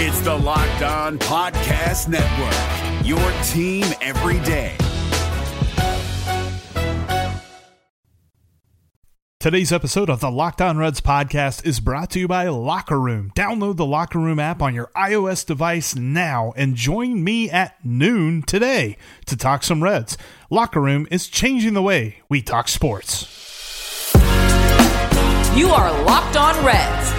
It's the Locked On Podcast Network, your team every day. Today's episode of the Locked On Reds podcast is brought to you by Locker Room. Download the Locker Room app on your iOS device now and join me at noon today to talk some Reds. Locker Room is changing the way we talk sports. You are Locked On Reds, your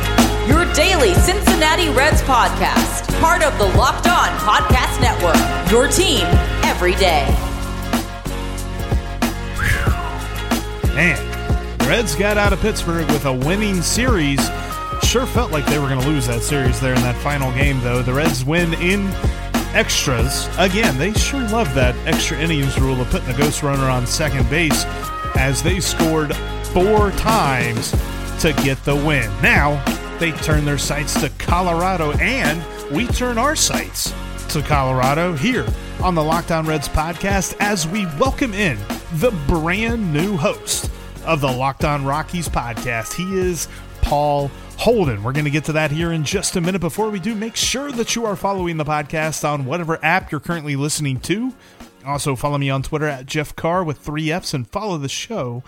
daily Cincinnati Reds podcast, part of the Locked On Podcast Network, your team every day. Man, Reds got out of Pittsburgh with a winning series. Sure felt like they were going to lose that series there in that final game, though. The Reds win in extras. Again, they sure love that extra innings rule of putting a ghost runner on second base as they scored four times to get the win. Now, they turn their sights to Colorado, and we turn our sights to Colorado here on the Locked On Reds podcast as we welcome in the brand new host of the Locked On Rockies podcast. He is Paul Holden. We're going to get to that here in just a minute. Before we do, make sure that you are following the podcast on whatever app you're currently listening to. Also, follow me on Twitter at Jeff Carr with three F's and follow the show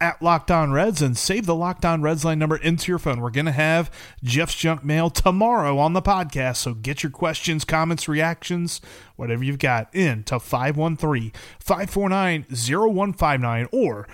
at Locked On Reds and save the Locked On Reds line number into your phone. We're going to have Jeff's junk mail tomorrow on the podcast. So get your questions, comments, reactions, whatever you've got in to 513 549 0159 or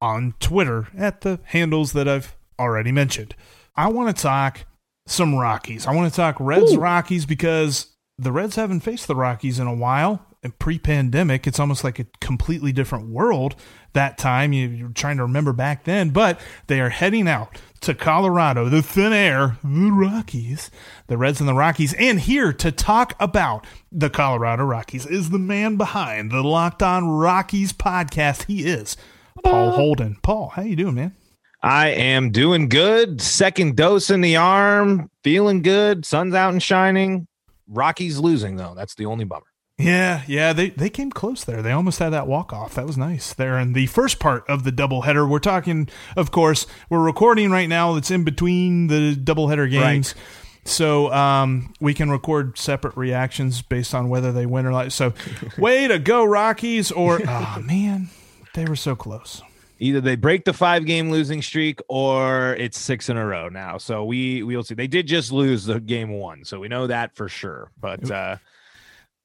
on Twitter at the handles that I've already mentioned. I want to talk some Rockies. I want to talk Reds Ooh. Rockies because the Reds haven't faced the Rockies in a while. And pre-pandemic, it's almost like a completely different world that time. You're trying to remember back then, but they are heading out to Colorado, the thin air, the Rockies, the Reds and the Rockies. And here to talk about the Colorado Rockies is the man behind the Locked On Rockies podcast. He is Paul uh. Holden. Paul, how you doing, man? I am doing good. Second dose in the arm, feeling good. Sun's out and shining. Rockies losing though. That's the only bummer. Yeah, yeah, they they came close there. They almost had that walk off. That was nice. There in the first part of the doubleheader. We're talking, of course, we're recording right now. It's in between the doubleheader games. Right. So um, we can record separate reactions based on whether they win or not. So, way to go, Rockies! Or oh man, they were so close. Either they break the five game losing streak or it's six in a row now. So we we'll see. They did just lose the game one, so we know that for sure. But uh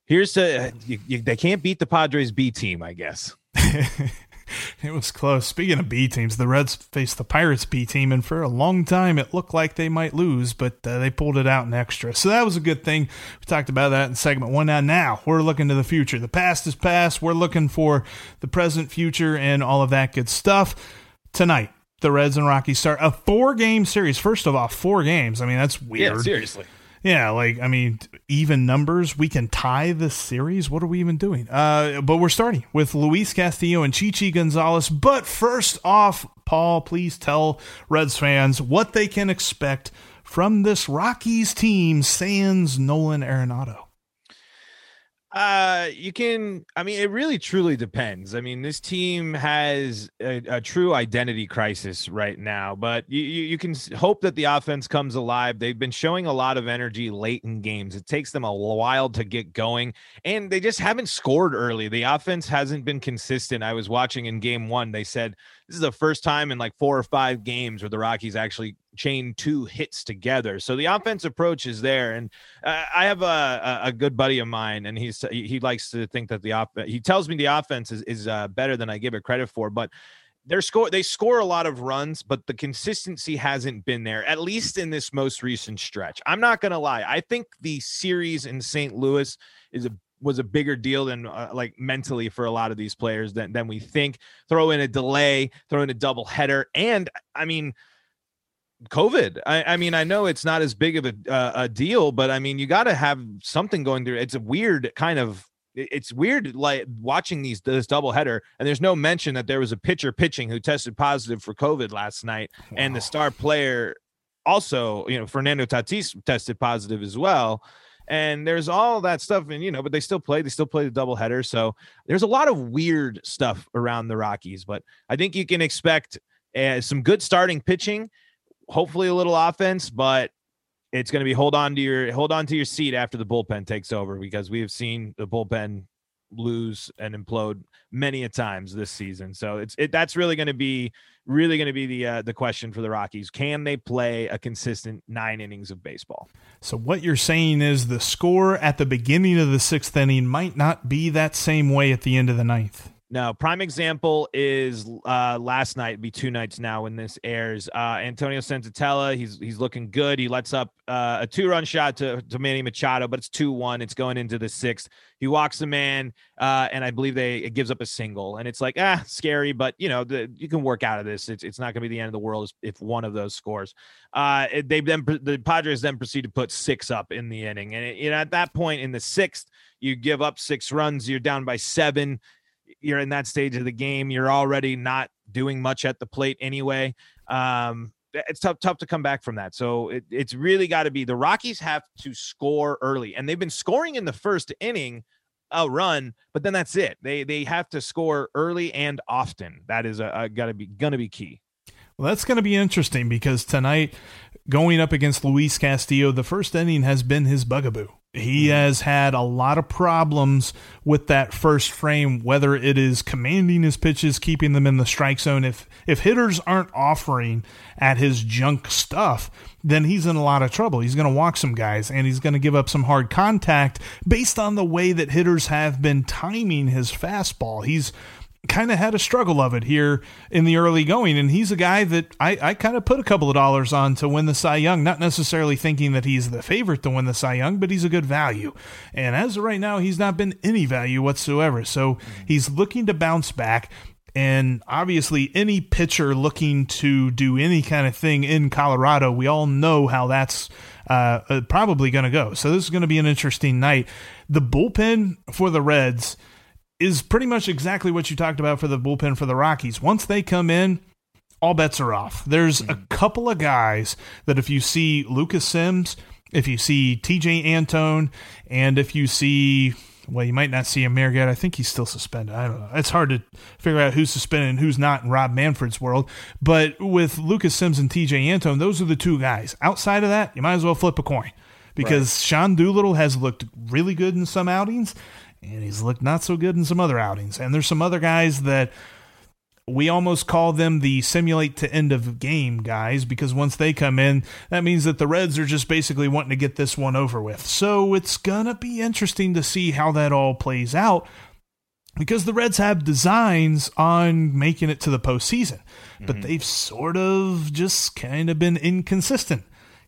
here's to you, you, they can't beat the Padres B team, I guess. it was close. Speaking of B teams, the Reds faced the Pirates B team, and for a long time it looked like they might lose, but uh, they pulled it out in extra. So that was a good thing. We talked about that in segment one. Now, now we're looking to the future. The past is past. We're looking for the present, future, and all of that good stuff. Tonight, the Reds and Rockies start a four game series. First of all, four games. I mean, that's weird. Yeah, seriously. Yeah, like I mean, even numbers. We can tie the series. What are we even doing? Uh, but we're starting with Luis Castillo and Chichi Gonzalez. But first off, Paul, please tell Reds fans what they can expect from this Rockies team. Sans Nolan Arenado. Uh, you can. I mean, it really truly depends. I mean, this team has a, a true identity crisis right now, but you, you, you can hope that the offense comes alive. They've been showing a lot of energy late in games. It takes them a while to get going, and they just haven't scored early. The offense hasn't been consistent. I was watching in game one. They said this is the first time in like four or five games where the Rockies actually chain two hits together. So the offense approach is there. And uh, I have a, a good buddy of mine, and he's he likes to think that the off he tells me the offense is is uh, better than I give it credit for, but. They're score they score a lot of runs, but the consistency hasn't been there, at least in this most recent stretch. I'm not gonna lie. I think the series in St. Louis is a was a bigger deal than uh, like mentally for a lot of these players than than we think. Throw in a delay, throw in a double header, and I mean, COVID. I, I, mean, I know it's not as big of a, uh, a deal, but I mean, you got to have something going through. It's a weird kind of. It's weird, like watching these this double header, and there's no mention that there was a pitcher pitching who tested positive for COVID last night, wow. and the star player also, you know, Fernando Tatis tested positive as well. And there's all that stuff, and you know, but they still play. They still play the double header, so there's a lot of weird stuff around the Rockies. But I think you can expect uh, some good starting pitching hopefully a little offense, but it's going to be hold on to your hold on to your seat after the bullpen takes over because we have seen the bullpen lose and implode many a times this season. So it's it that's really going to be really going to be the uh, the question for the Rockies. Can they play a consistent 9 innings of baseball? So what you're saying is the score at the beginning of the 6th inning might not be that same way at the end of the ninth. No, prime example is uh, last night. Be two nights now when this airs. Uh, Antonio Senzatela, he's he's looking good. He lets up uh, a two run shot to, to Manny Machado, but it's two one. It's going into the sixth. He walks the man, uh, and I believe they it gives up a single. And it's like ah, scary, but you know the, you can work out of this. It's it's not going to be the end of the world if one of those scores. Uh, they then the Padres then proceed to put six up in the inning, and it, you know at that point in the sixth, you give up six runs. You're down by seven you're in that stage of the game. You're already not doing much at the plate anyway. Um, it's tough, tough to come back from that. So it, it's really got to be the Rockies have to score early, and they've been scoring in the first inning, a run, but then that's it. They they have to score early and often. That is a, a got to be gonna be key. Well, that's going to be interesting because tonight, going up against Luis Castillo, the first inning has been his bugaboo. He has had a lot of problems with that first frame, whether it is commanding his pitches, keeping them in the strike zone. If if hitters aren't offering at his junk stuff, then he's in a lot of trouble. He's going to walk some guys and he's going to give up some hard contact based on the way that hitters have been timing his fastball. He's kind of had a struggle of it here in the early going. And he's a guy that I, I kind of put a couple of dollars on to win the Cy Young, not necessarily thinking that he's the favorite to win the Cy Young, but he's a good value. And as of right now, he's not been any value whatsoever. So he's looking to bounce back. And obviously, any pitcher looking to do any kind of thing in Colorado, we all know how that's uh, probably going to go. So this is going to be an interesting night. The bullpen for the Reds is pretty much exactly what you talked about for the bullpen for the Rockies. Once they come in, all bets are off. There's a mm-hmm. couple of guys that if you see Lucas Sims, if you see Tejay Antone, and if you see well, you might not see Amir yet. I think he's still suspended. I don't know. It's hard to figure out who's suspended and who's not in Rob Manfred's world. But with Lucas Sims and Tejay Antone, those are the two guys. Outside of that, you might as well flip a coin because right. Sean Doolittle has looked really good in some outings and he's looked not so good in some other outings. And there's some other guys that we almost call them the simulate to end of game guys because once they come in, that means that the Reds are just basically wanting to get this one over with. So it's going to be interesting to see how that all plays out because the Reds have designs on making it to the postseason, mm-hmm. but they've sort of just kind of been inconsistent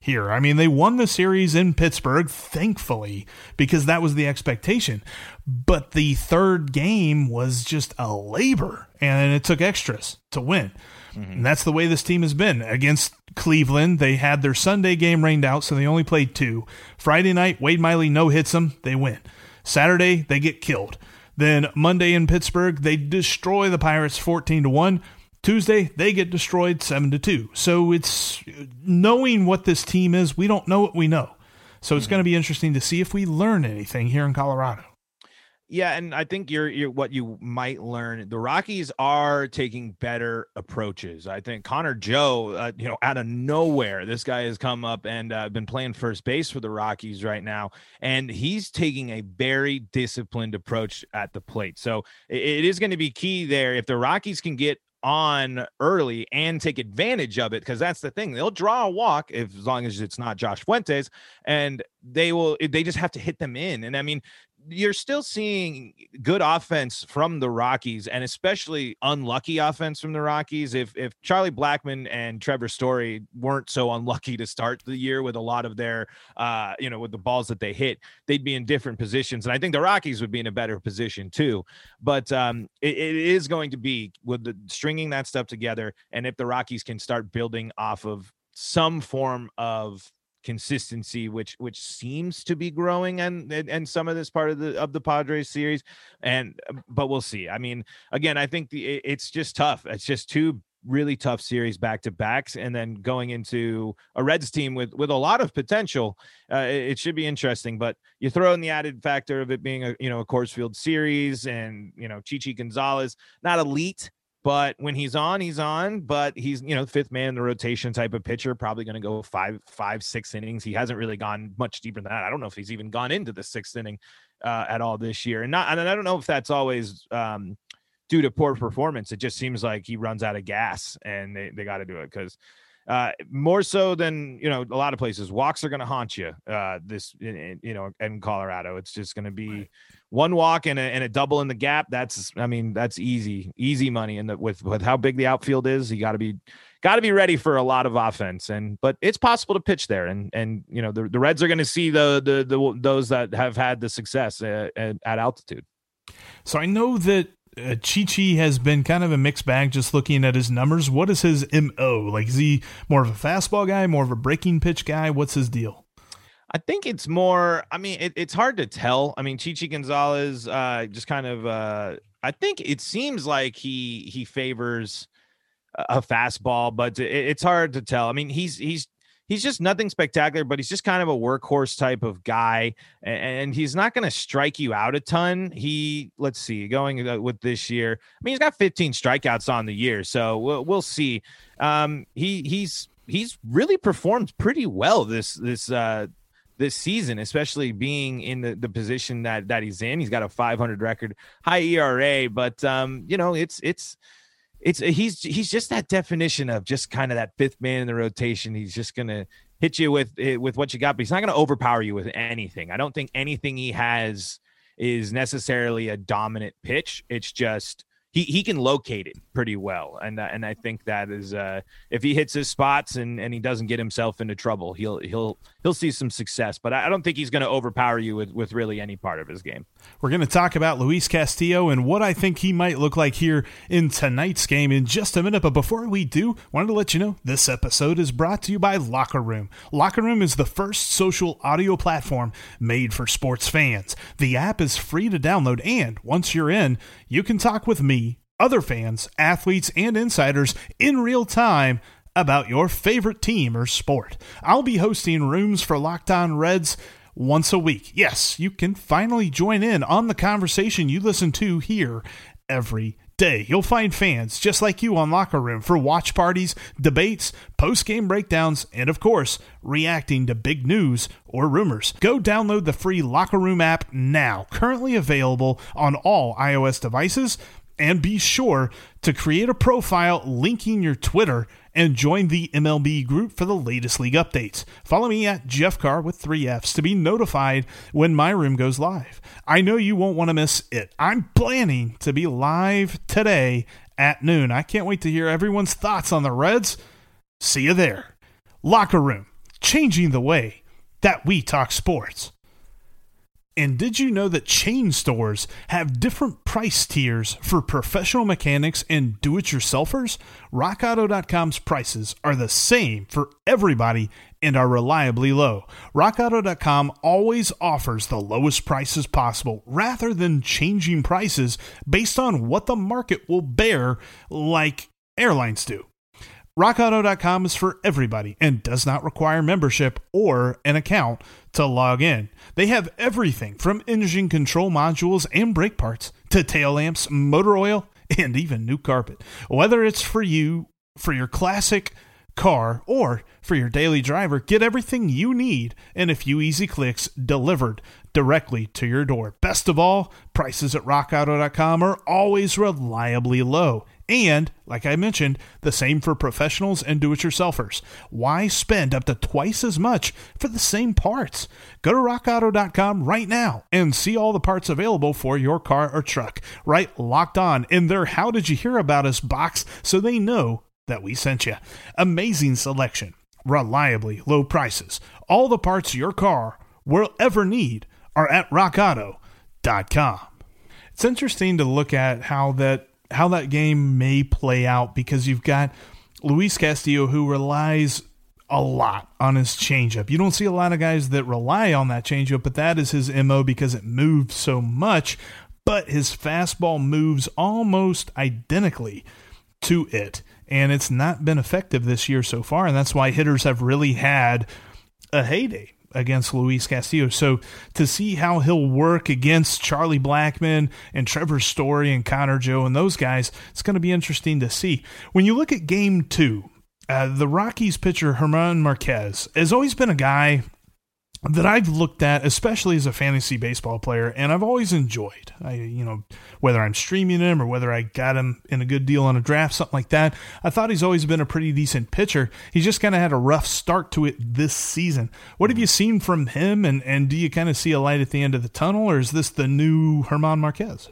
here. I mean, they won the series in Pittsburgh, thankfully, because that was the expectation. But the third game was just a labor, and it took extras to win. Mm-hmm. And that's the way this team has been. Against Cleveland, they had their Sunday game rained out, so they only played two. Friday night, Wade Miley no hits them, they win. Saturday, they get killed. Then Monday in Pittsburgh, they destroy the Pirates 14 to 1. Tuesday, they get destroyed 7 to 2. So it's knowing what this team is, we don't know what we know. So it's mm-hmm. going to be interesting to see if we learn anything here in Colorado. Yeah, and I think you're, you're what you might learn. The Rockies are taking better approaches. I think Connor Joe, uh, you know, out of nowhere, this guy has come up and uh, been playing first base for the Rockies right now, and he's taking a very disciplined approach at the plate. So it, it is going to be key there. If the Rockies can get on early and take advantage of it because that's the thing they'll draw a walk if as long as it's not Josh Fuentes and they will they just have to hit them in and I mean you're still seeing good offense from the Rockies and especially unlucky offense from the Rockies. If if Charlie Blackmon and Trevor Story weren't so unlucky to start the year with a lot of their uh you know with the balls that they hit, they'd be in different positions. And I think the Rockies would be in a better position too. But um it, it is going to be with the stringing that stuff together and if the Rockies can start building off of some form of consistency which which seems to be growing and and some of this part of the of the Padres series and but we'll see. I mean again I think the it's just tough. It's just two really tough series back to backs and then going into a Reds team with with a lot of potential uh, it, it, should be interesting but you throw in the added factor of it being a you know a Coors Field series and you know Chichi Gonzalez not elite but when he's on, he's on. But he's you know fifth man in the rotation type of pitcher, probably going to go five, five, six innings. He hasn't really gone much deeper than that. I don't know if he's even gone into the sixth inning uh, at all this year, and not. And I don't know if that's always um, due to poor performance. It just seems like he runs out of gas, and they they got to do it because uh, more so than you know a lot of places walks are going to haunt you uh, this in, you know in colorado. It's just going to be right. one walk and a, and a double in the gap. That's i mean that's easy easy money and with with how big the outfield is. You got to be got to be ready for a lot of offense. And but it's possible to pitch there. And and you know the, the reds are going to see the, the the those that have had the success uh, at, at altitude. So i know that uh, Chi Chi has been kind of a mixed bag just looking at his numbers. What is his MO? Like, is he more of a fastball guy, more of a breaking pitch guy? What's his deal? I think it's more, I mean, it, it's hard to tell. I mean, Chichi Gonzalez uh, just kind of, uh, I think it seems like he he favors a fastball, but it, it's hard to tell. I mean, he's he's he's just nothing spectacular, but he's just kind of a workhorse type of guy, and, he's not going to strike you out a ton. He, let's see, going uh, with this year. I mean, he's got 15 strikeouts on the year, so we'll, we'll see. Um, he he's he's really performed pretty well this this uh this season, especially being in the, the position that that he's in. He's got a 500 record, high ERA, but um, you know, it's it's it's he's he's just that definition of just kind of that fifth man in the rotation. He's just gonna hit you with eh, with what you got, but he's not gonna overpower you with anything. I don't think anything he has is necessarily a dominant pitch. It's just he he can locate it pretty well, and and I think that is uh, if he hits his spots and and he doesn't get himself into trouble, he'll he'll he'll see some success. But I don't think he's going to overpower you with with really any part of his game. We're going to talk about Luis Castillo and what I think he might look like here in tonight's game in just a minute. But before we do, wanted to let you know this episode is brought to you by Locker Room. Locker Room is the first social audio platform made for sports fans. The app is free to download, and once you're in, you can talk with me other fans, athletes, and insiders in real time about your favorite team or sport. I'll be hosting rooms for Locked On Reds once a week. Yes, you can finally join in on the conversation you listen to here every day. You'll find fans just like you on Locker Room for watch parties, debates, post game breakdowns, and of course, reacting to big news or rumors. Go download the free Locker Room app now, currently available on all iOS devices and be sure to create a profile linking your Twitter and join the MLB group for the latest league updates. Follow me at Jeff Carr with three F's to be notified when my room goes live. I know you won't want to miss it. I'm planning to be live today at noon. I can't wait to hear everyone's thoughts on the Reds. See you there. Locker room, changing the way that we talk sports. And did you know that chain stores have different price tiers for professional mechanics and do it yourselfers? RockAuto.com's prices are the same for everybody and are reliably low. RockAuto.com always offers the lowest prices possible rather than changing prices based on what the market will bear, like airlines do. RockAuto.com is for everybody and does not require membership or an account to log in. They have everything from engine control modules and brake parts to tail lamps, motor oil, and even new carpet. Whether it's for you, for your classic car, or for your daily driver, get everything you need in a few easy clicks delivered directly to your door. Best of all, prices at rockauto.com are always reliably low and, like I mentioned, the same for professionals and do it yourselfers. Why spend up to twice as much for the same parts? Go to rockauto.com right now and see all the parts available for your car or truck. Write locked on in their How Did You Hear About Us box so they know that we sent you. Amazing selection, reliably low prices. All the parts your car will ever need are at rockauto.com. It's interesting to look at how that how that game may play out because you've got Luis Castillo who relies a lot on his changeup. You don't see a lot of guys that rely on that changeup, but that is his MO because it moves so much. But his fastball moves almost identically to it. And it's not been effective this year so far. And that's why hitters have really had a heyday against Luis Castillo. So to see how he'll work against Charlie Blackmon and Trevor Story and Connor Joe and those guys, it's going to be interesting to see. When you look at game two, uh, the Rockies pitcher German Marquez has always been a guy that I've looked at, especially as a fantasy baseball player, and I've always enjoyed. I, you know, whether I'm streaming him or whether I got him in a good deal on a draft, something like that. I thought he's always been a pretty decent pitcher. He just kind of had a rough start to it this season. What have you seen from him, and and do you kind of see a light at the end of the tunnel, or is this the new German Marquez?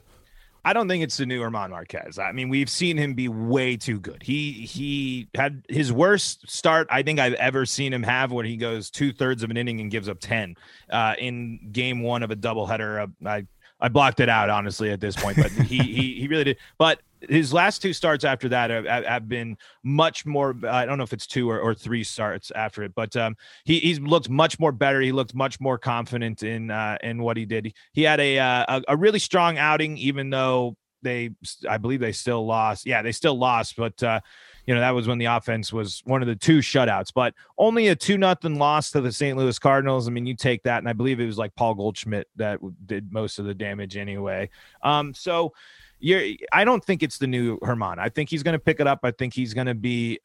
I don't think it's the new German Marquez. I mean, we've seen him be way too good. He he had his worst start I think I've ever seen him have, where he goes two thirds of an inning and gives up ten uh, in game one of a doubleheader. Uh, I I blocked it out honestly at this point, but he he he really did. But his last two starts after that have, have been much more. I don't know if it's two or, or three starts after it, but um, he he's looked much more better. He looked much more confident in uh, in what he did. He had a, uh, a really strong outing, even though they I believe they still lost. Yeah, they still lost, but uh, you know that was when the offense was one of the two shutouts, but only a two nothing loss to the St. Louis Cardinals. I mean, you take that, and I believe it was like Paul Goldschmidt that did most of the damage anyway. Um, so you're I don't think it's the new German. I think he's going to pick it up. I think he's going to be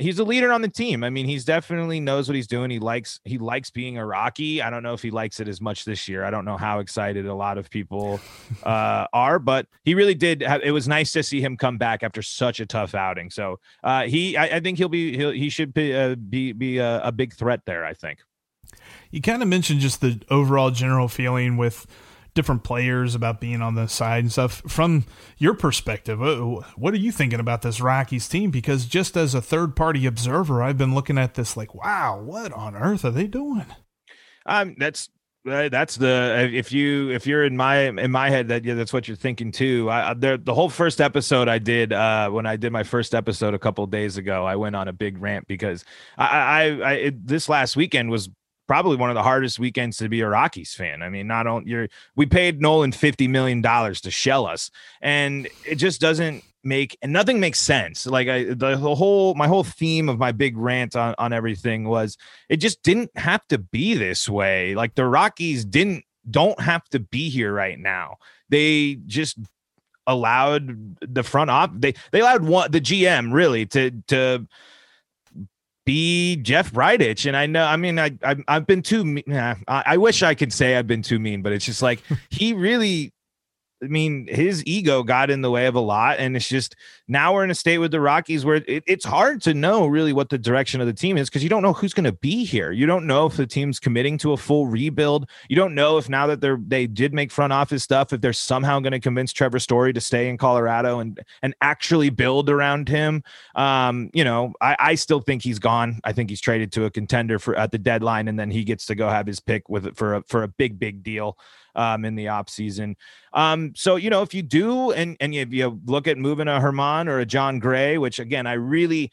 he's a leader on the team. I mean, he's definitely knows what he's doing. He likes he likes being a Rocky. I don't know if he likes it as much this year. I don't know how excited a lot of people uh, are, but he really did. Have, it was nice to see him come back after such a tough outing. So uh, he, I, I, think he'll be he'll, he should be uh, be be a, a big threat there. I think. You kind of mentioned just the overall general feeling with different players about being on the side and stuff. From your perspective, uh, what are you thinking about this Rockies team? Because just as a third party observer, I've been looking at this like, wow, what on earth are they doing? Um, that's uh, that's the if you if you're in my in my head that yeah that's what you're thinking too. I, there the whole first episode I did uh, when I did my first episode a couple days ago, I went on a big rant because I I, I it, this last weekend was probably one of the hardest weekends to be a Rockies fan. I mean, not only you're we paid Nolan fifty million dollars to shell us, and it just doesn't make and nothing makes sense. Like I the, the whole my whole theme of my big rant on on everything was it just didn't have to be this way. Like the Rockies didn't don't have to be here right now. They just allowed the front off they they allowed one the GM really to to be Jeff Bridich. And I know, I mean, I, I have been too. Nah, I, I wish I could say I've been too mean, but it's just like he really I mean, his ego got in the way of a lot. And it's just now we're in a state with the Rockies where it, it's hard to know really what the direction of the team is because you don't know who's going to be here. You don't know if the team's committing to a full rebuild. You don't know if now that they're they did make front office stuff, if they're somehow going to convince Trevor Story to stay in Colorado and and actually build around him. Um, you know, I, I still think he's gone. I think he's traded to a contender for at the deadline, and then he gets to go have his pick with it for a for a big, big deal um, in the off season. Um, so you know, if you do, and and if you look at moving a German or a Jon Gray, which again, I really,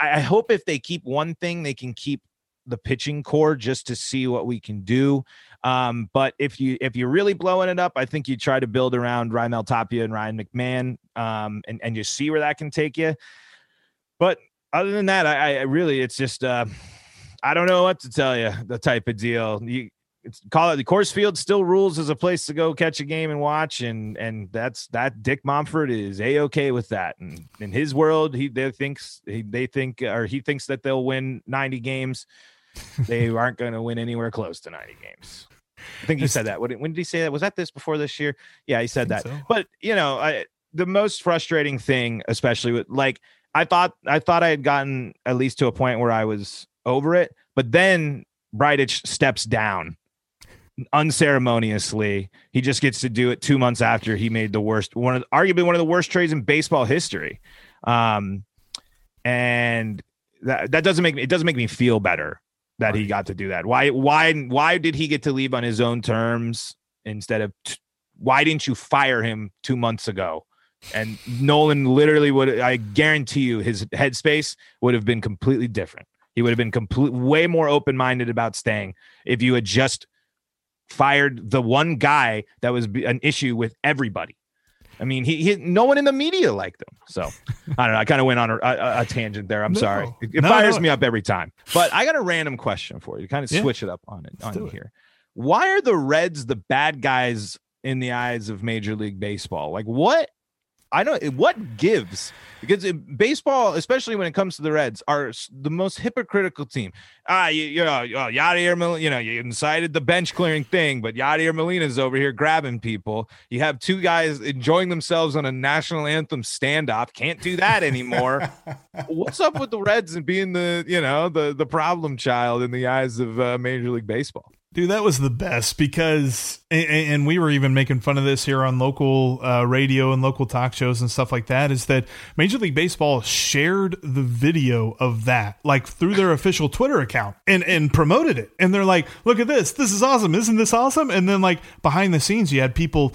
I hope if they keep one thing, they can keep the pitching core just to see what we can do. Um, but if you if you're really blowing it up, I think you try to build around Raimel Tapia and Ryan McMahon, um, and and you see where that can take you. But other than that, I, I really it's just uh, I don't know what to tell you. The type of deal you it's call it the Coors Field still rules as a place to go catch a game and watch and and that's that Dick Monfort is a okay with that. And in his world he they thinks he, they think or he thinks that they'll win 90 games. They aren't going to win anywhere close to 90 games. I think he said that. When, when did he say that? Was that this before this year? Yeah he said that. so. but you know I the most frustrating thing especially with like I thought I thought I had gotten at least to a point where I was over it but then Bridich steps down unceremoniously. He just gets to do it two months after he made the worst, one of arguably one of the worst trades in baseball history. Um, and that that doesn't make me it doesn't make me feel better that he got to do that. Why why why did he get to leave on his own terms instead of t- why didn't you fire him two months ago? And Nolan literally would I guarantee you his headspace would have been completely different. He would have been complete way more open minded about staying if you had just fired the one guy that was an issue with everybody. I mean, he, he no one in the media liked him. So I don't know. I kind of went on a, a, a, tangent there. I'm No. sorry. It, it No, fires no. me up every time. But I got a random question for you. Kind of Yeah. switch it up on it Let's on do it. here. Why are the Reds the bad guys in the eyes of Major League Baseball? Like what? I don't. What gives? Because in baseball, especially when it comes to the Reds, are the most hypocritical team. Ah, you, you know, oh, Yadier, Mol- you know, you incited the bench clearing thing, but Yadier Molina's over here grabbing people. You have two guys enjoying themselves on a national anthem standoff. Can't do that anymore. What's up with the Reds and being the, you know, the the problem child in the eyes of uh, Major League Baseball? Dude, that was the best because, and, and we were even making fun of this here on local uh, radio and local talk shows and stuff like that. Is that Major League Baseball shared the video of that, like through their official Twitter account, and and promoted it. And they're like, "Look at this! This is awesome! Isn't this awesome?" And then like behind the scenes, you had people,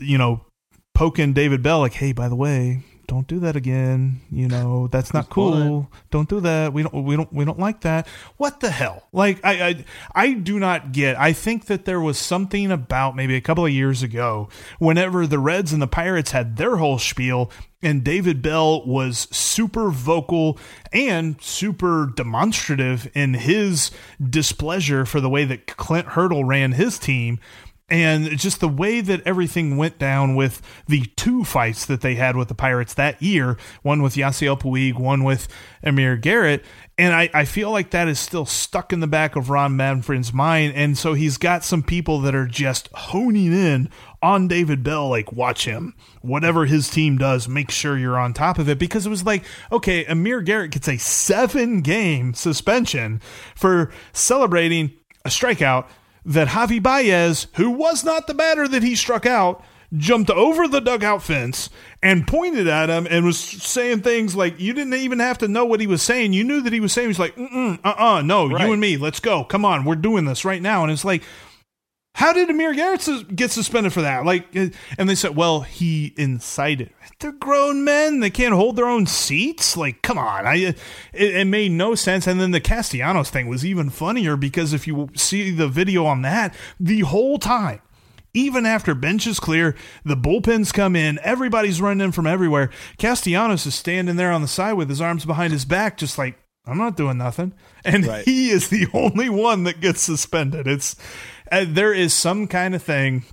you know, poking David Bell, like, "Hey, by the way." Don't do that again. You know that's not cool. Don't do that. We don't. We don't. We don't like that. What the hell? Like I, I, I do not get. I think that there was something about maybe a couple of years ago, whenever the Reds and the Pirates had their whole spiel, and David Bell was super vocal and super demonstrative in his displeasure for the way that Clint Hurdle ran his team and just the way that everything went down with the two fights that they had with the Pirates that year, one with Yasiel Puig, one with Amir Garrett. And I, I feel like that is still stuck in the back of Rob Manfred's mind. And so he's got some people that are just honing in on David Bell, like, watch him. Whatever his team does, make sure you're on top of it. Because it was like, okay, Amir Garrett gets a seven game suspension for celebrating a strikeout that Javi Baez, who was not the batter that he struck out, jumped over the dugout fence and pointed at him and was saying things like, You didn't even have to know what he was saying. You knew that he was saying, He's like, uh uh, no, Right. you and me, let's go. Come on, we're doing this right now. And it's like, how did Amir Garrett get suspended for that? Like, uh, and they said, well, he incited. They're grown men; they can't hold their own seats. Like, come on, I it, it made no sense. And then the Castellanos thing was even funnier because if you see the video on that, the whole time, even after benches clear, the bullpens come in, everybody's running in from everywhere. Castellanos is standing there on the side with his arms behind his back, just like I'm not doing nothing, and Right. he is the only one that gets suspended. It's uh, there is some kind of thing.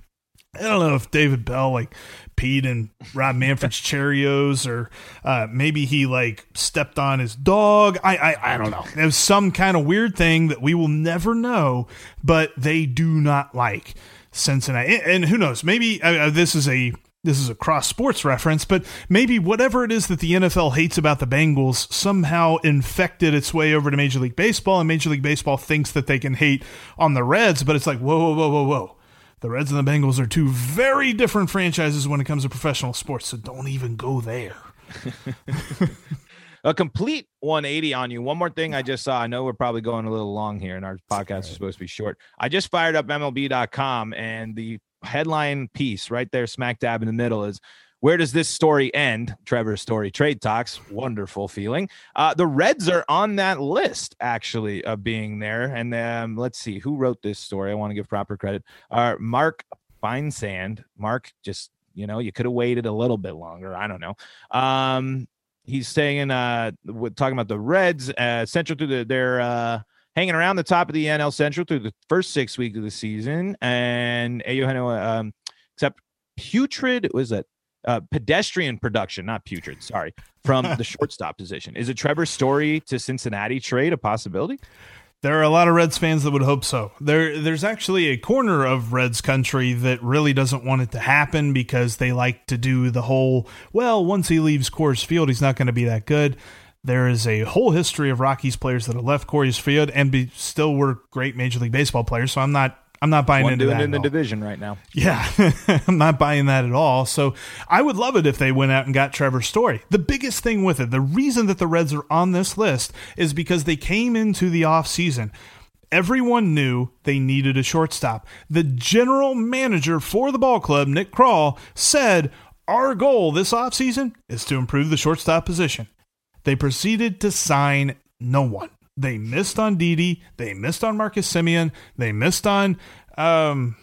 I don't know if David Bell like peed in Rob Manfred's Cheerios or uh, maybe he like stepped on his dog. I, I I don't know. There's some kind of weird thing that we will never know, but they do not like Cincinnati. And, and who knows? Maybe uh, uh, this is a this is a cross sports reference, but maybe whatever it is that the NFL hates about the Bengals somehow infected its way over to Major League Baseball, and Major League Baseball thinks that they can hate on the Reds, but it's like, whoa, whoa, whoa, whoa, whoa. The Reds and the Bengals are two very different franchises when it comes to professional sports, so don't even go there. a complete 180 on you. One more thing I just saw. I know we're probably going a little long here, and our podcast is supposed to be short. I just fired up MLB.com, and the headline piece right there, smack dab in the middle, is where does this story end? Trevor's story, trade talks, wonderful feeling. Uh, the Reds are on that list actually of being there, and um, let's see who wrote this story. I want to give proper credit. Uh, Mark Feinsand. Mark just you know you could have waited a little bit longer. I don't know. Um, he's saying uh talking about the Reds uh central to the they're uh hanging around the top of the NL Central through the first six weeks of the season and Eugenio um except putrid was that uh pedestrian production not putrid sorry from the shortstop position is a Trevor Story to Cincinnati trade a possibility There are a lot of Reds fans that would hope so. There, there's actually a corner of Reds country that really doesn't want it to happen because they like to do the whole, well, once he leaves Coors Field, he's not going to be that good. There is a whole history of Rockies players that have left Coors Field and be, still were great Major League Baseball players. So I'm not, I'm not buying one into doing that. in the all. division right now Yeah, I'm not buying that at all. So I would love it if they went out and got Trevor Story. The biggest thing with it, the reason that the Reds are on this list is because they came into the offseason. Everyone knew they needed a shortstop. The general manager for the ball club, Nick Krall, said, Our goal this offseason is to improve the shortstop position. They proceeded to sign no one. They missed on Didi. They missed on Marcus Semien. They missed on um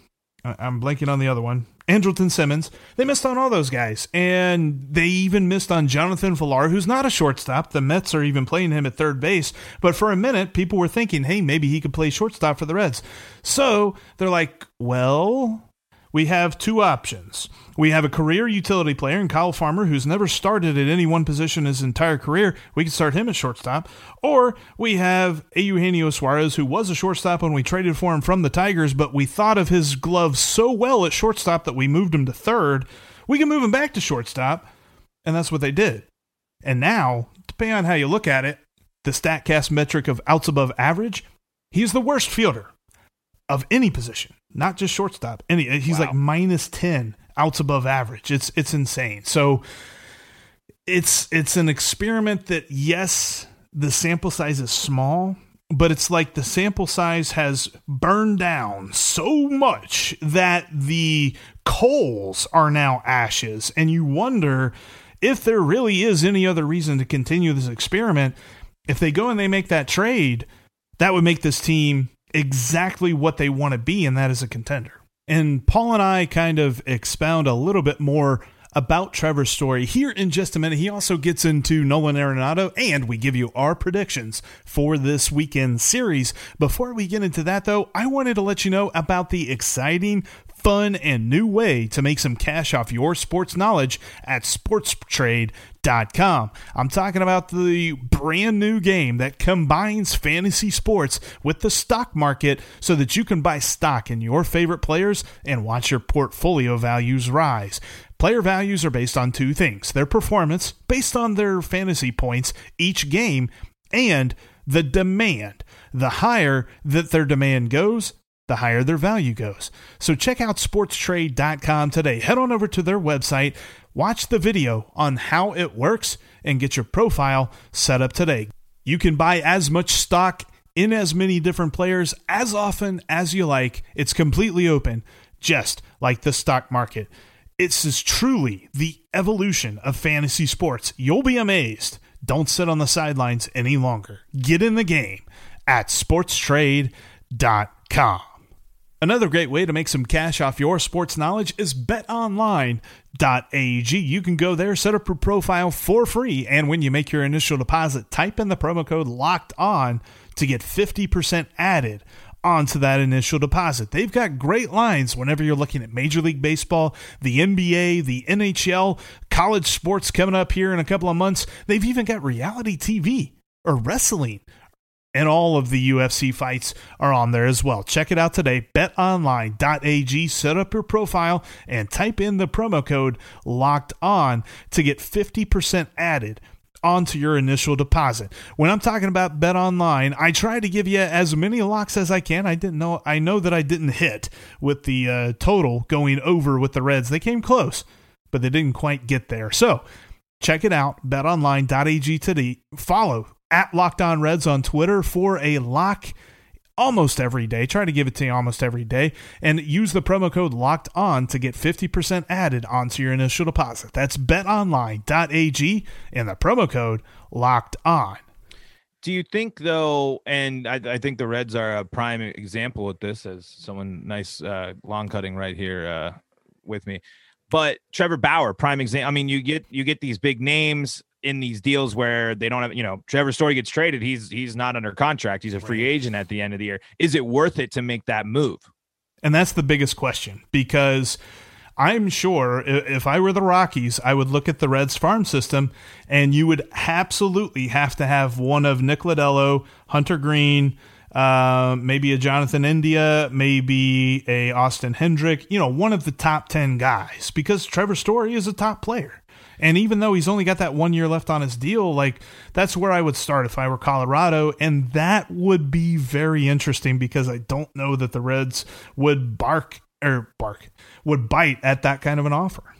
I'm blanking on the other one. Andrelton Simmons. They missed on all those guys. And they even missed on Jonathan Villar, who's not a shortstop. The Mets are even playing him at third base. But for a minute, people were thinking, hey, maybe he could play shortstop for the Reds. So they're like, well, we have two options. We have a career utility player in Kyle Farmer who's never started at any one position his entire career. We can start him at shortstop. Or we have Eugenio Suarez, who was a shortstop when we traded for him from the Tigers, but we thought of his glove so well at shortstop that we moved him to third. We can move him back to shortstop. And that's what they did. And now, depending on how you look at it, the StatCast metric of outs above average, he's the worst fielder of any position, not just shortstop. Any he's wow. like minus 10 outs above average. It's it's insane. So it's it's an experiment that yes, the sample size is small, but it's like the sample size has burned down so much that the coals are now ashes and you wonder if there really is any other reason to continue this experiment. If they go and they make that trade, that would make this team exactly what they want to be, and that is a contender. And Paul and I kind of expound a little bit more about Trevor's story here in just a minute. He also gets into Nolan Arenado, and we give you our predictions for this weekend series. Before we get into that, though, I wanted to let you know about the exciting fun and new way to make some cash off your sports knowledge at sportstrade.com. I'm talking about the brand new game that combines fantasy sports with the stock market so that you can buy stock in your favorite players and watch your portfolio values rise. Player values are based on two things their performance, based on their fantasy points each game, and the demand. The higher that their demand goes, the higher their value goes. So check out sportstrade.com today. Head on over to their website, watch the video on how it works, and get your profile set up today. You can buy as much stock in as many different players as often as you like. It's completely open, just like the stock market. It's is truly the evolution of fantasy sports. You'll be amazed. Don't sit on the sidelines any longer. Get in the game at sportstrade.com. Another great way to make some cash off your sports knowledge is betonline.ag. You can go there, set up your profile for free, and when you make your initial deposit, type in the promo code locked on to get 50% added onto that initial deposit. They've got great lines whenever you're looking at Major League Baseball, the NBA, the NHL, college sports coming up here in a couple of months. They've even got reality TV or wrestling and all of the UFC fights are on there as well. Check it out today. BetOnline.ag. Set up your profile and type in the promo code locked on to get 50% added onto your initial deposit. When I'm talking about bet online, I try to give you as many locks as I can. I didn't know I know that I didn't hit with the uh, total going over with the Reds. They came close, but they didn't quite get there. So, check it out betonline.ag today. Follow at Locked On Reds on Twitter for a lock almost every day. Try to give it to you almost every day. And use the promo code locked on to get 50% added onto your initial deposit. That's betonline.ag and the promo code locked on. Do you think though, and I, I, think the Reds are a prime example of this, as someone nice uh, long cutting right here uh, with me. But Trevor Bauer, prime example. I mean, you get you get these big names in these deals where they don't have, you know, Trevor Story gets traded, he's he's not under contract. He's a free agent at the end of the year. Is it worth it to make that move? And that's the biggest question because I'm sure if I were the Rockies, I would look at the Reds farm system and you would absolutely have to have one of Nick Lodolo, Hunter Greene, uh, maybe a Jonathan India, maybe a Austin Hendrick, you know, one of the top 10 guys because Trevor Story is a top player. And even though he's only got that one year left on his deal, like that's where I would start if I were Colorado. And that would be very interesting because I don't know that the Reds would bark or bark, would bite at that kind of an offer.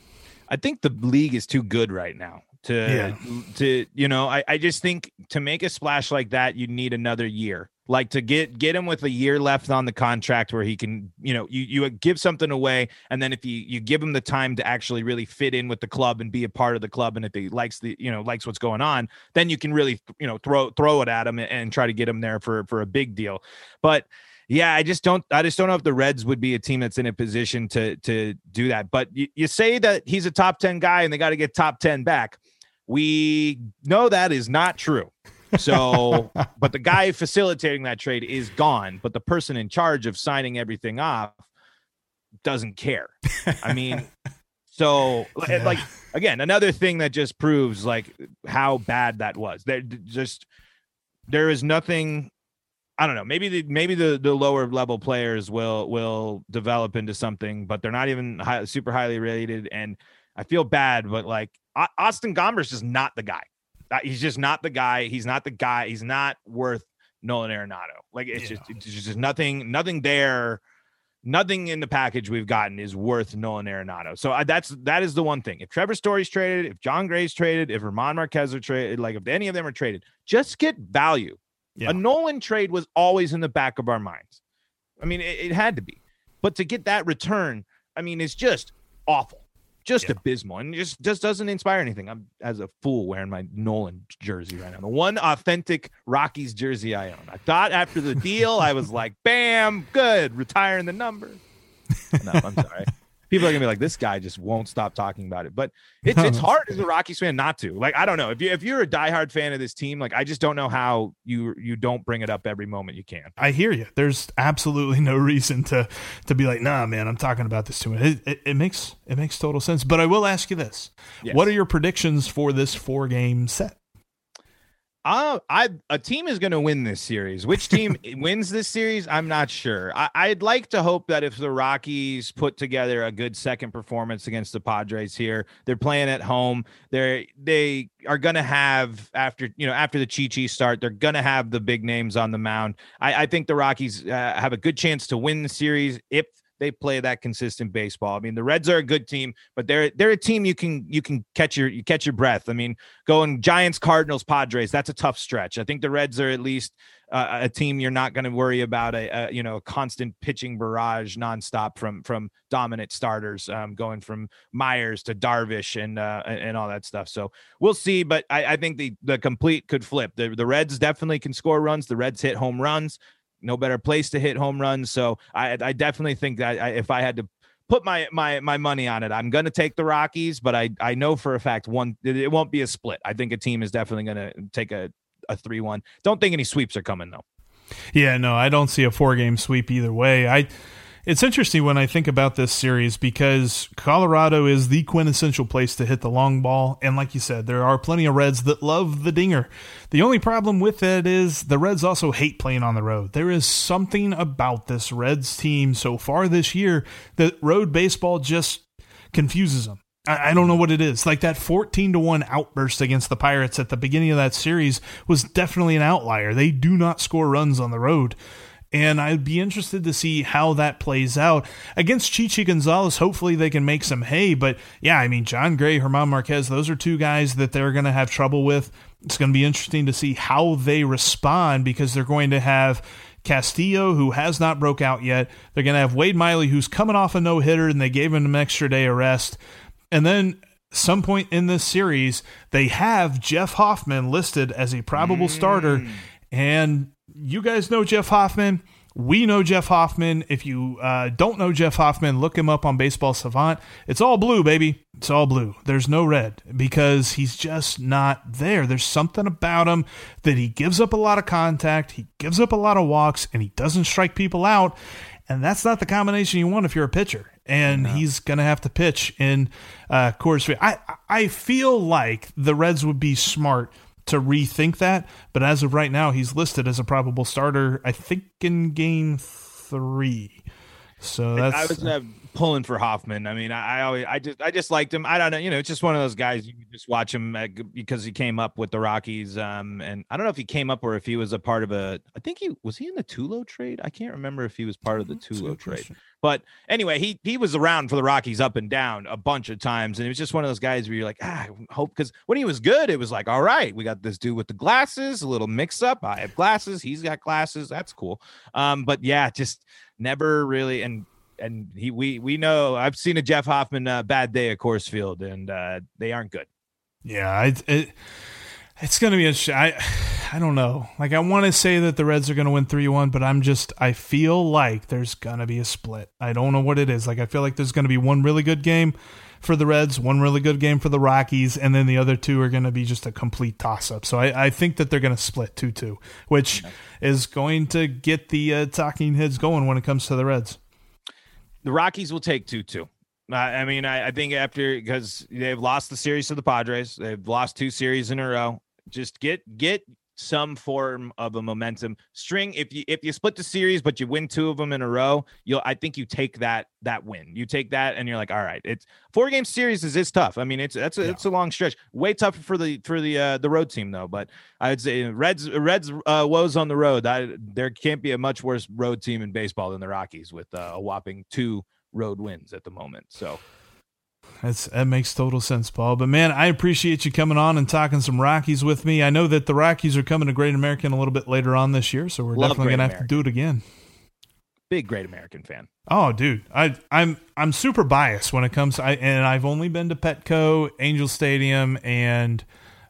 I think the league is too good right now to yeah. to you know I, I just think to make a splash like that you need another year like to get get him with a year left on the contract where he can you know you you give something away and then if you you give him the time to actually really fit in with the club and be a part of the club and if he likes the you know likes what's going on then you can really you know throw throw it at him and, try to get him there for for a big deal but yeah, I just don't. I just don't know if the Reds would be a team that's in a position to to do that. But you, you say that he's a top ten guy, and they got to get top ten back. We know that is not true. So, but the guy facilitating that trade is gone. But the person in charge of signing everything off doesn't care. I mean, so Yeah. like again, another thing that just proves like how bad that was. There just there is nothing I don't know. Maybe the maybe the the lower level players will will develop into something, but they're not even high, super highly rated. And I feel bad, but like Au- Austin Gomber's just not the guy. He's just not the guy. He's not the guy. He's not worth Nolan Arenado. Like it's Yeah. just it's just nothing nothing there. Nothing in the package we've gotten is worth Nolan Arenado. So I, that's that is the one thing. If Trevor Story's traded, if Jon Gray's traded, if German Marquez are traded, like if any of them are traded, just get value. Yeah. A Nolan trade was always in the back of our minds. I mean, it, it had to be. But to get that return, I mean, it's just awful, just Yeah. abysmal, and just just doesn't inspire anything. I'm as a fool wearing my Nolan jersey right now, the one authentic Rockies jersey I own. I thought after the deal, I was like, bam, good, retiring the number. No, I'm sorry. People are gonna be like, this guy just won't stop talking about it. But it's it's hard as a Rockies fan not to. Like, I don't know if you if you're a diehard fan of this team, like I just don't know how you you don't bring it up every moment you can. I hear you. There's absolutely no reason to to be like, nah, man, I'm talking about this too much. It, it, it makes it makes total sense. But I will ask you this: Yes. What are your predictions for this four game set? Uh, I a team is going to win this series. Which team wins this series? I'm not sure. I, I'd like to hope that if the Rockies put together a good second performance against the Padres here, they're playing at home. They're they are going to have after you know after the Chi Chi start, they're going to have the big names on the mound. I, I think the Rockies uh, have a good chance to win the series if they play that consistent baseball. I mean, the Reds are a good team, but they're they're a team you can you can catch your you catch your breath. I mean, going Giants, Cardinals, Padres, that's a tough stretch. I think the Reds are at least uh, a team you're not going to worry about a, a you know constant pitching barrage nonstop from from dominant starters, um, going from Myers to Darvish and uh, and and all that stuff. So we'll see, but I, I think the the complete could flip. The the Reds definitely can score runs. The Reds hit home runs. No better place to hit home runs. So I I definitely think that I, if I had to put my my my money on it. I'm going to take the Rockies, but I I know for a fact one it, won't be a split. I think a team is definitely going to take a a three one. Don't think any sweeps are coming though. Yeah, no, I don't see a four game sweep either way. I it's interesting when I think about this series because Colorado is the quintessential place to hit the long ball. And like you said, there are plenty of Reds that love the dinger. The only problem with it is the Reds also hate playing on the road. There is something about this Reds team so far this year that road baseball just confuses them. I don't know what it is. Like that 14 to 1 outburst against the Pirates at the beginning of that series was definitely an outlier. They do not score runs on the road. And I'd be interested to see how that plays out. Against Chichi Gonzalez, hopefully they can make some hay. But yeah, I mean, Jon Gray, German Marquez, those are two guys that they're going to have trouble with. It's going to be interesting to see how they respond because they're going to have Castillo, who has not broke out yet. They're going to have Wade Miley, who's coming off a no hitter, and they gave him an extra day of rest. And then some point in this series, they have Jeff Hoffman listed as a probable starter. Mm. And you guys know Jeff Hoffman. We know Jeff Hoffman. If you uh, don't know Jeff Hoffman, look him up on Baseball Savant. It's all blue, baby. It's all blue. There's no red because he's just not there. There's something about him that he gives up a lot of contact, he gives up a lot of walks, and he doesn't strike people out. And that's not the combination you want if you're a pitcher. And he's going to have to pitch in uh, Coors Field. I, I feel like the Reds would be smart to rethink that. But as of right now, he's listed as a probable starter, I think, in game three. So that's. I was uh, pulling for Hoffman. I mean, I, I always, I just, I just liked him. I don't know, you know, it's just one of those guys you just watch him uh, g- because he came up with the Rockies. Um, and I don't know if he came up or if he was a part of a. I think he was he in the Tulo trade. I can't remember if he was part of the That's Tulo trade. question. But anyway, he he was around for the Rockies up and down a bunch of times, and it was just one of those guys where you're like, ah, I hope because when he was good, it was like, all right, we got this dude with the glasses, a little mix up. I have glasses, he's got glasses, that's cool. Um, but yeah, just never really and and he we we know I've seen a Jeff Hoffman uh, bad day at Coors Field, and uh, they aren't good. Yeah, it, it it's going to be a. sh- I I don't know. Like I want to say that the Reds are going to win 3-1, but I'm just I feel like there's going to be a split. I don't know what it is. Like I feel like there's going to be one really good game for the Reds, one really good game for the Rockies, and then the other two are going to be just a complete toss up. So I, I think that they're going to split 2 2, which is going to get the uh, talking heads going when it comes to the Reds. The Rockies will take 2 2. I mean, I, I think after because they've lost the series to the Padres, they've lost two series in a row. Just get get some form of a momentum string. If you if you split the series but you win two of them in a row, you'll I think you take that that win. You take that and you're like, all right, it's four game series is is tough. I mean, it's that's a, yeah. it's a long stretch. Way tougher for the for the uh, the road team though. But I'd say Reds Reds uh, woes on the road. I, there can't be a much worse road team in baseball than the Rockies with uh, a whopping two road wins at the moment. So that's that makes total sense, Paul. But man, I appreciate you coming on and talking some Rockies with me. I know that the Rockies are coming to Great American a little bit later on this year, so we're Love definitely gonna have to do it again. Big Great American fan. Oh, dude, I I'm I'm super biased when it comes. To, I and I've only been to Petco, Angel Stadium, and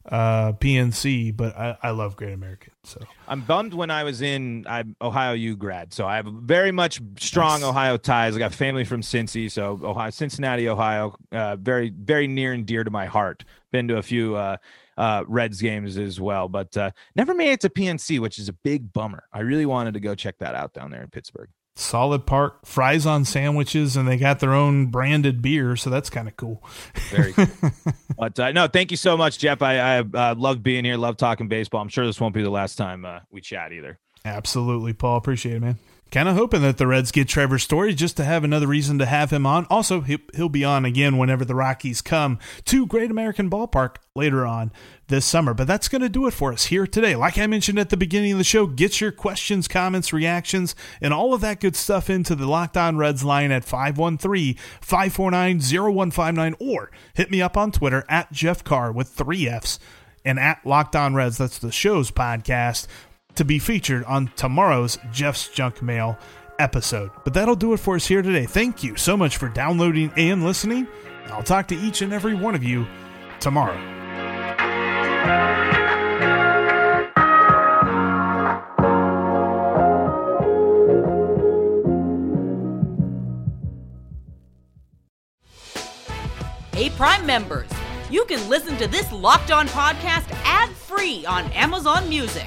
uh, PNC, but I, I love Great American. So I'm bummed when I was in I'm Ohio U grad. So I have very much strong yes. Ohio ties. I got family from Cincy, so Ohio, Cincinnati, Ohio, uh, very very near and dear to my heart. Been to a few uh, uh, Reds games as well, but uh, never made it to PNC, which is a big bummer. I really wanted to go check that out down there in Pittsburgh solid park. Fries on sandwiches and they got their own branded beer so that's kind of cool. Very cool. But uh, no thank you so much jeff. I i uh, love being here love talking baseball. I'm sure this won't be the last time uh, we chat either. Absolutely paul. Appreciate it man Kind of hoping that the Reds get Trevor Story just to have another reason to have him on. Also, he'll be on again whenever the Rockies come to Great American Ballpark later on this summer. But that's going to do it for us here today. Like I mentioned at the beginning of the show, get your questions, comments, reactions, and all of that good stuff into the Locked On Reds line at 513 549 0159 or hit me up on Twitter at Jeff Carr with three F's and at Locked On Reds. That's the show's podcast to be featured on tomorrow's Jeff's Junk Mail episode. But that'll do it for us here today. Thank you so much for downloading and listening. I'll talk to each and every one of you tomorrow. Hey, Prime members, you can listen to this locked on podcast ad free on Amazon Music.